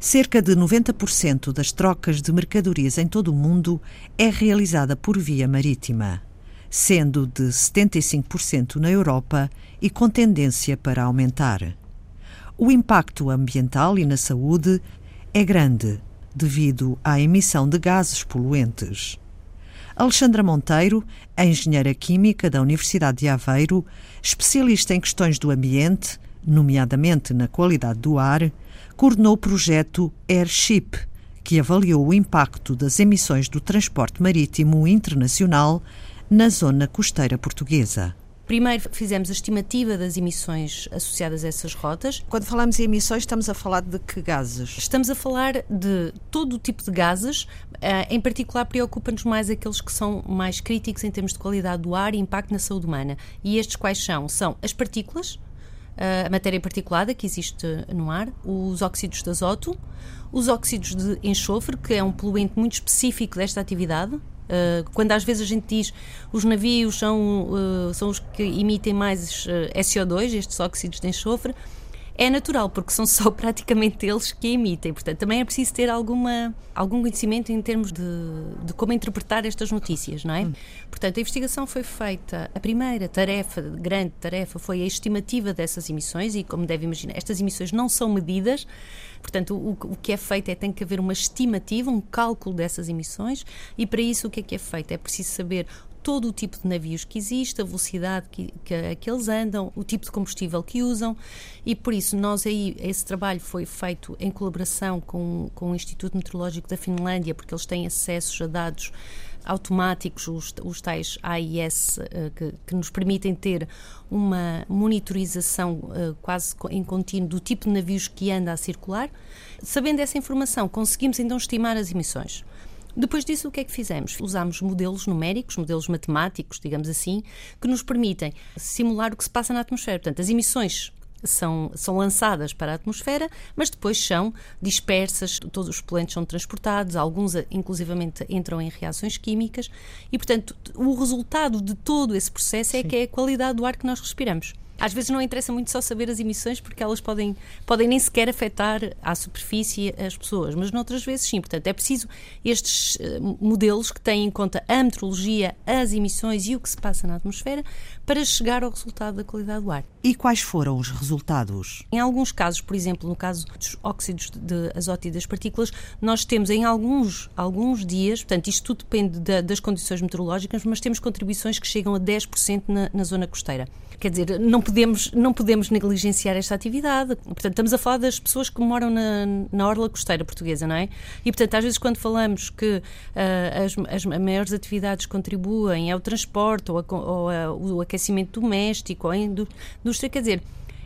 Cerca de 90% das trocas de mercadorias em todo o mundo é realizada por via marítima, sendo de 75% na Europa e com tendência para aumentar. O impacto ambiental e na saúde é grande devido à emissão de gases poluentes. Alexandra Monteiro, engenheira química da Universidade de Aveiro, especialista em questões do ambiente, nomeadamente na qualidade do ar, coordenou o projeto Airship, que avaliou o impacto das emissões do transporte marítimo internacional na zona costeira portuguesa. Primeiro fizemos a estimativa das emissões associadas a essas rotas. Quando falamos em emissões, estamos a falar de que gases? Estamos a falar de todo o tipo de gases. Eh, em particular, preocupa-nos mais aqueles que são mais críticos em termos de qualidade do ar e impacto na saúde humana. E estes quais são? São as partículas, a matéria particulada que existe no ar, os óxidos de azoto, os óxidos de enxofre, que é um poluente muito específico desta atividade, Uh, quando às vezes a gente diz os navios são, uh, são os que emitem mais uh, SO2, estes óxidos de enxofre, é natural, porque são só praticamente eles que emitem. Portanto, também é preciso ter alguma, algum conhecimento em termos de, de como interpretar estas notícias, não é? Hum. Portanto, a investigação foi feita. A primeira tarefa, grande tarefa, foi a estimativa dessas emissões, e como deve imaginar, estas emissões não são medidas. Portanto, o, o, que é feito é tem que haver uma estimativa, um cálculo dessas emissões, e para isso o que é que é feito? É preciso saber todo o tipo de navios que existe, a velocidade que, que, que, eles andam, o tipo de combustível que usam e por isso nós aí, esse trabalho foi feito em colaboração com, com o Instituto Meteorológico da Finlândia, porque eles têm acesso a dados automáticos, os, os tais AIS, eh, que, que, nos permitem ter uma monitorização uh, quase em contínuo do tipo de navios que anda a circular. Sabendo essa informação, conseguimos então estimar as emissões. Depois disso, o que é que fizemos? Usámos modelos numéricos, modelos matemáticos, digamos assim, que nos permitem simular o que se passa na atmosfera. Portanto, as emissões são, são lançadas para a atmosfera, mas depois são dispersas, todos os poluentes são transportados, alguns inclusivamente entram em reações químicas e, portanto, o resultado de todo esse processo é Sim. que é a qualidade do ar que nós respiramos. Às vezes não interessa muito só saber as emissões porque elas podem, podem nem sequer afetar à superfície as pessoas, mas noutras vezes sim. Portanto, é preciso estes uh, modelos que têm em conta a meteorologia, as emissões e o que se passa na atmosfera para chegar ao resultado da qualidade do ar. E quais foram os resultados? Em alguns casos, por exemplo, no caso dos óxidos de azoto e das partículas, nós temos em alguns, alguns dias, portanto, isto tudo depende da, das condições meteorológicas, mas temos contribuições que chegam a 10% na, na zona costeira. Quer dizer, não podemos, não podemos negligenciar esta atividade. Portanto, estamos a falar das pessoas que moram na, na orla costeira portuguesa, não é? E, portanto, às vezes quando falamos que uh, as, as maiores atividades contribuem ao transporte ou, a, ou a, o aquecimento doméstico ou a indústria, quer dizer,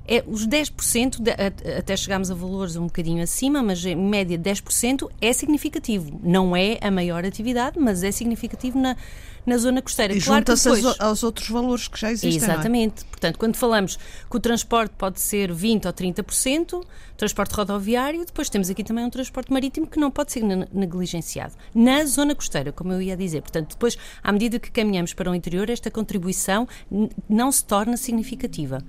é os 10%, de, até chegámos a valores um bocadinho acima, mas em média 10% é significativo. Não é a maior atividade, mas é significativo na, na zona costeira. E claro junta-se depois... aos outros valores que já existem. É? Exatamente. É? Portanto, quando falamos que o transporte pode ser 20% ou 30%, transporte rodoviário, depois temos aqui também um transporte marítimo que não pode ser negligenciado. Na zona costeira, como eu ia dizer. Portanto, depois, à medida que caminhamos para o interior, esta contribuição não se torna significativa.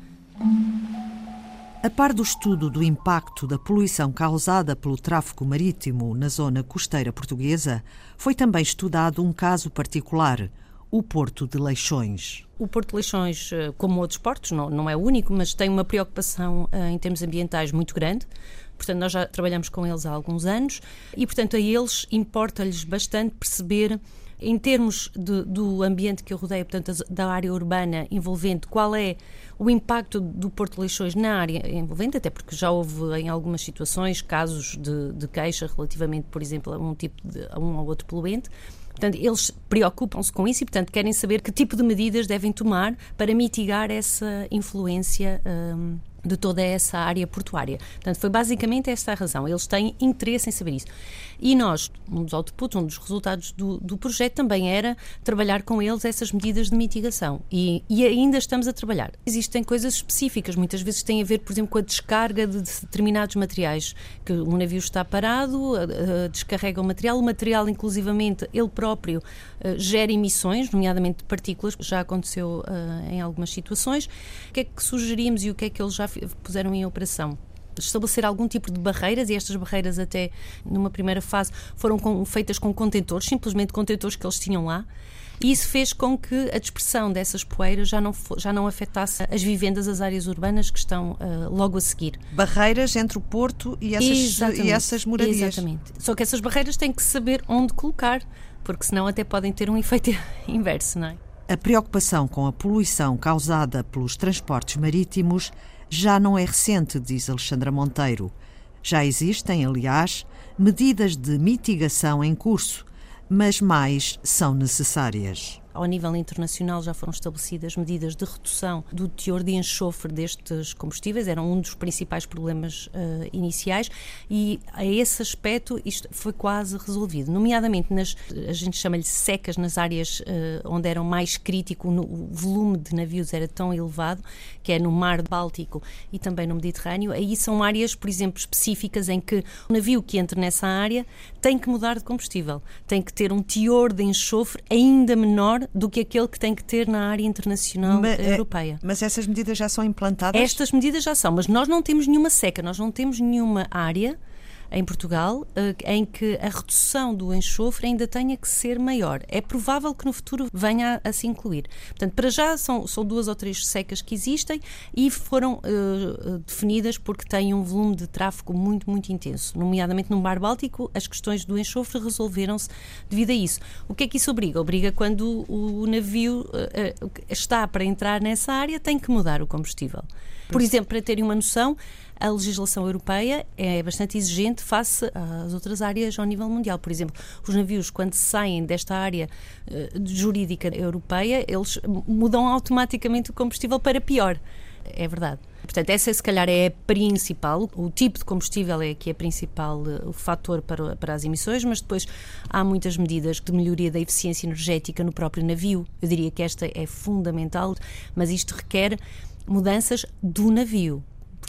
A par do estudo do impacto da poluição causada pelo tráfego marítimo na zona costeira portuguesa, foi também estudado um caso particular, o Porto de Leixões. O Porto de Leixões, eh, como outros portos, não, não é o único, mas tem uma preocupação uh, em termos ambientais muito grande. Portanto, nós já trabalhamos com eles há alguns anos e, portanto, a eles importa-lhes bastante perceber em termos de, do ambiente que eu rodeio, portanto, da área urbana envolvente, qual é o impacto do Porto Leixões na área envolvente, até porque já houve em algumas situações casos de, de queixa relativamente, por exemplo, a um tipo de a um ou outro poluente. Portanto, eles preocupam-se com isso e, portanto, querem saber que tipo de medidas devem tomar para mitigar essa influência. Um, de toda essa área portuária. Portanto, foi basicamente esta a razão. Eles têm interesse em saber isso. E nós, um dos outputs, um dos resultados do, do projeto também era trabalhar com eles essas medidas de mitigação. E, e, ainda estamos a trabalhar. Existem coisas específicas, muitas vezes têm a ver, por exemplo, com a descarga de determinados materiais. Que um navio está parado, descarrega o material, o material, inclusivamente, ele próprio uh, gera emissões, nomeadamente de partículas, já aconteceu uh, em algumas situações. O que é que sugerimos e o que é que eles já puseram em operação. estabelecer algum tipo de barreiras e estas barreiras até numa primeira fase foram com, feitas com contentores, simplesmente contentores que eles tinham lá. E isso fez com que a dispersão dessas poeiras já não, já não afetasse as vivendas, as áreas urbanas que estão uh, logo a seguir. Barreiras entre o porto e essas, e essas moradias. Exatamente. Só que essas barreiras têm que saber onde colocar, porque senão até podem ter um efeito inverso, não é? A preocupação com a poluição causada pelos transportes marítimos já não é recente, diz Alexandra Monteiro. Já existem, aliás, medidas de mitigação em curso, mas mais são necessárias. Ao nível internacional já foram estabelecidas medidas de redução do teor de enxofre destes combustíveis, era um dos principais problemas uh, iniciais. E a esse aspecto isto foi quase resolvido, nomeadamente nas, a gente chama-lhe secas, nas áreas uh, onde era mais crítico, no, o volume de navios era tão elevado, que é no Mar Báltico e também no Mediterrâneo, aí são áreas, por exemplo, específicas em que o navio que entra nessa área tem que mudar de combustível, tem que ter um teor de enxofre ainda menor do que aquele que tem que ter na área internacional mas, eh, europeia. Mas essas medidas já são implantadas? Estas medidas já são, mas nós não temos nenhuma seca, nós não temos nenhuma área em Portugal eh, em que a redução do enxofre ainda tenha que ser maior. É provável que no futuro venha a, a se incluir. Portanto, para já são, são duas ou três secas que existem e foram uh, definidas porque têm um volume de tráfego muito, muito intenso. Nomeadamente no Mar Báltico, as questões do enxofre resolveram-se devido a isso. O que é que isso obriga? Obriga quando o navio uh, está para entrar nessa área, tem que mudar o combustível. Por exemplo, para terem uma noção, a legislação europeia é bastante exigente face às outras áreas ao nível mundial. Por exemplo, os navios, quando saem desta área uh, jurídica europeia, eles mudam automaticamente o combustível para pior. É verdade. Portanto, essa se calhar é a principal, o tipo de combustível é aqui a principal uh, o fator para, para as emissões, mas depois há muitas medidas de melhoria da eficiência energética no próprio navio. Eu diria que esta é fundamental, mas isto requer mudanças do navio.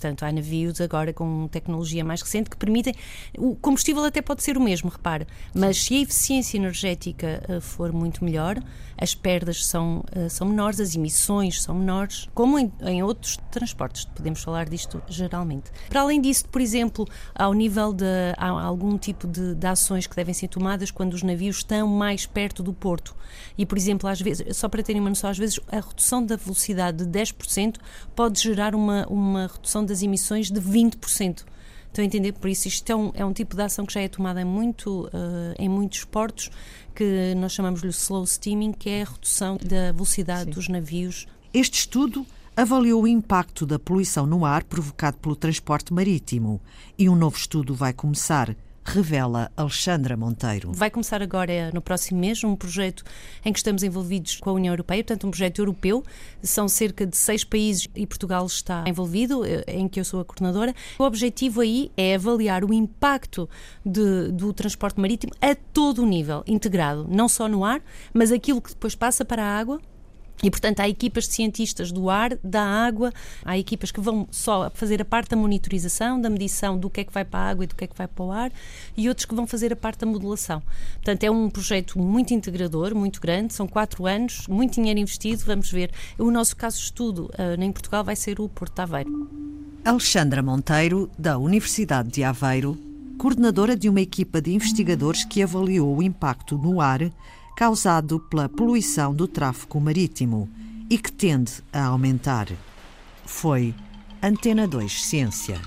Portanto, há navios agora com tecnologia mais recente que permitem. O combustível até pode ser o mesmo, repare, mas se a eficiência energética uh, for muito melhor, as perdas são, uh, são menores, as emissões são menores, como em, em, outros transportes. Podemos falar disto geralmente. Para além disso, por exemplo, ao nível de há algum tipo de, de ações que devem ser tomadas quando os navios estão mais perto do porto. E, por exemplo, às vezes, só para terem uma noção, às vezes a redução da velocidade de 10% pode gerar uma, uma redução das emissões de 20%. Estão a entender? Por isso, isto é um, é um tipo de ação que já é tomada em, muito, uh, em muitos portos, que nós chamamos-lhe slow steaming, que é a redução da velocidade Sim. dos navios. Este estudo avaliou o impacto da poluição no ar provocado pelo transporte marítimo e um novo estudo vai começar revela Alexandra Monteiro. Vai começar agora, no próximo mês, um projeto em que estamos envolvidos com a União Europeia, portanto, um projeto europeu. São cerca de seis países e Portugal está envolvido, eh, em que eu sou a coordenadora. O objetivo aí é avaliar o impacto de, do transporte marítimo a todo o nível, integrado, não só no ar, mas aquilo que depois passa para a água e, portanto, há equipas de cientistas do ar, da água, há equipas que vão só fazer a parte da monitorização, da medição do que é que vai para a água e do que é que vai para o ar, e outros que vão fazer a parte da modulação. Portanto, é um projeto muito integrador, muito grande, são quatro anos, muito dinheiro investido, vamos ver. O nosso caso de estudo uh, em Portugal vai ser o Porto Aveiro. Alexandra Monteiro, da Universidade de Aveiro, coordenadora de uma equipa de investigadores que avaliou o impacto no ar causado pela poluição do tráfego marítimo e que tende a aumentar. Foi Antena 2 Ciência.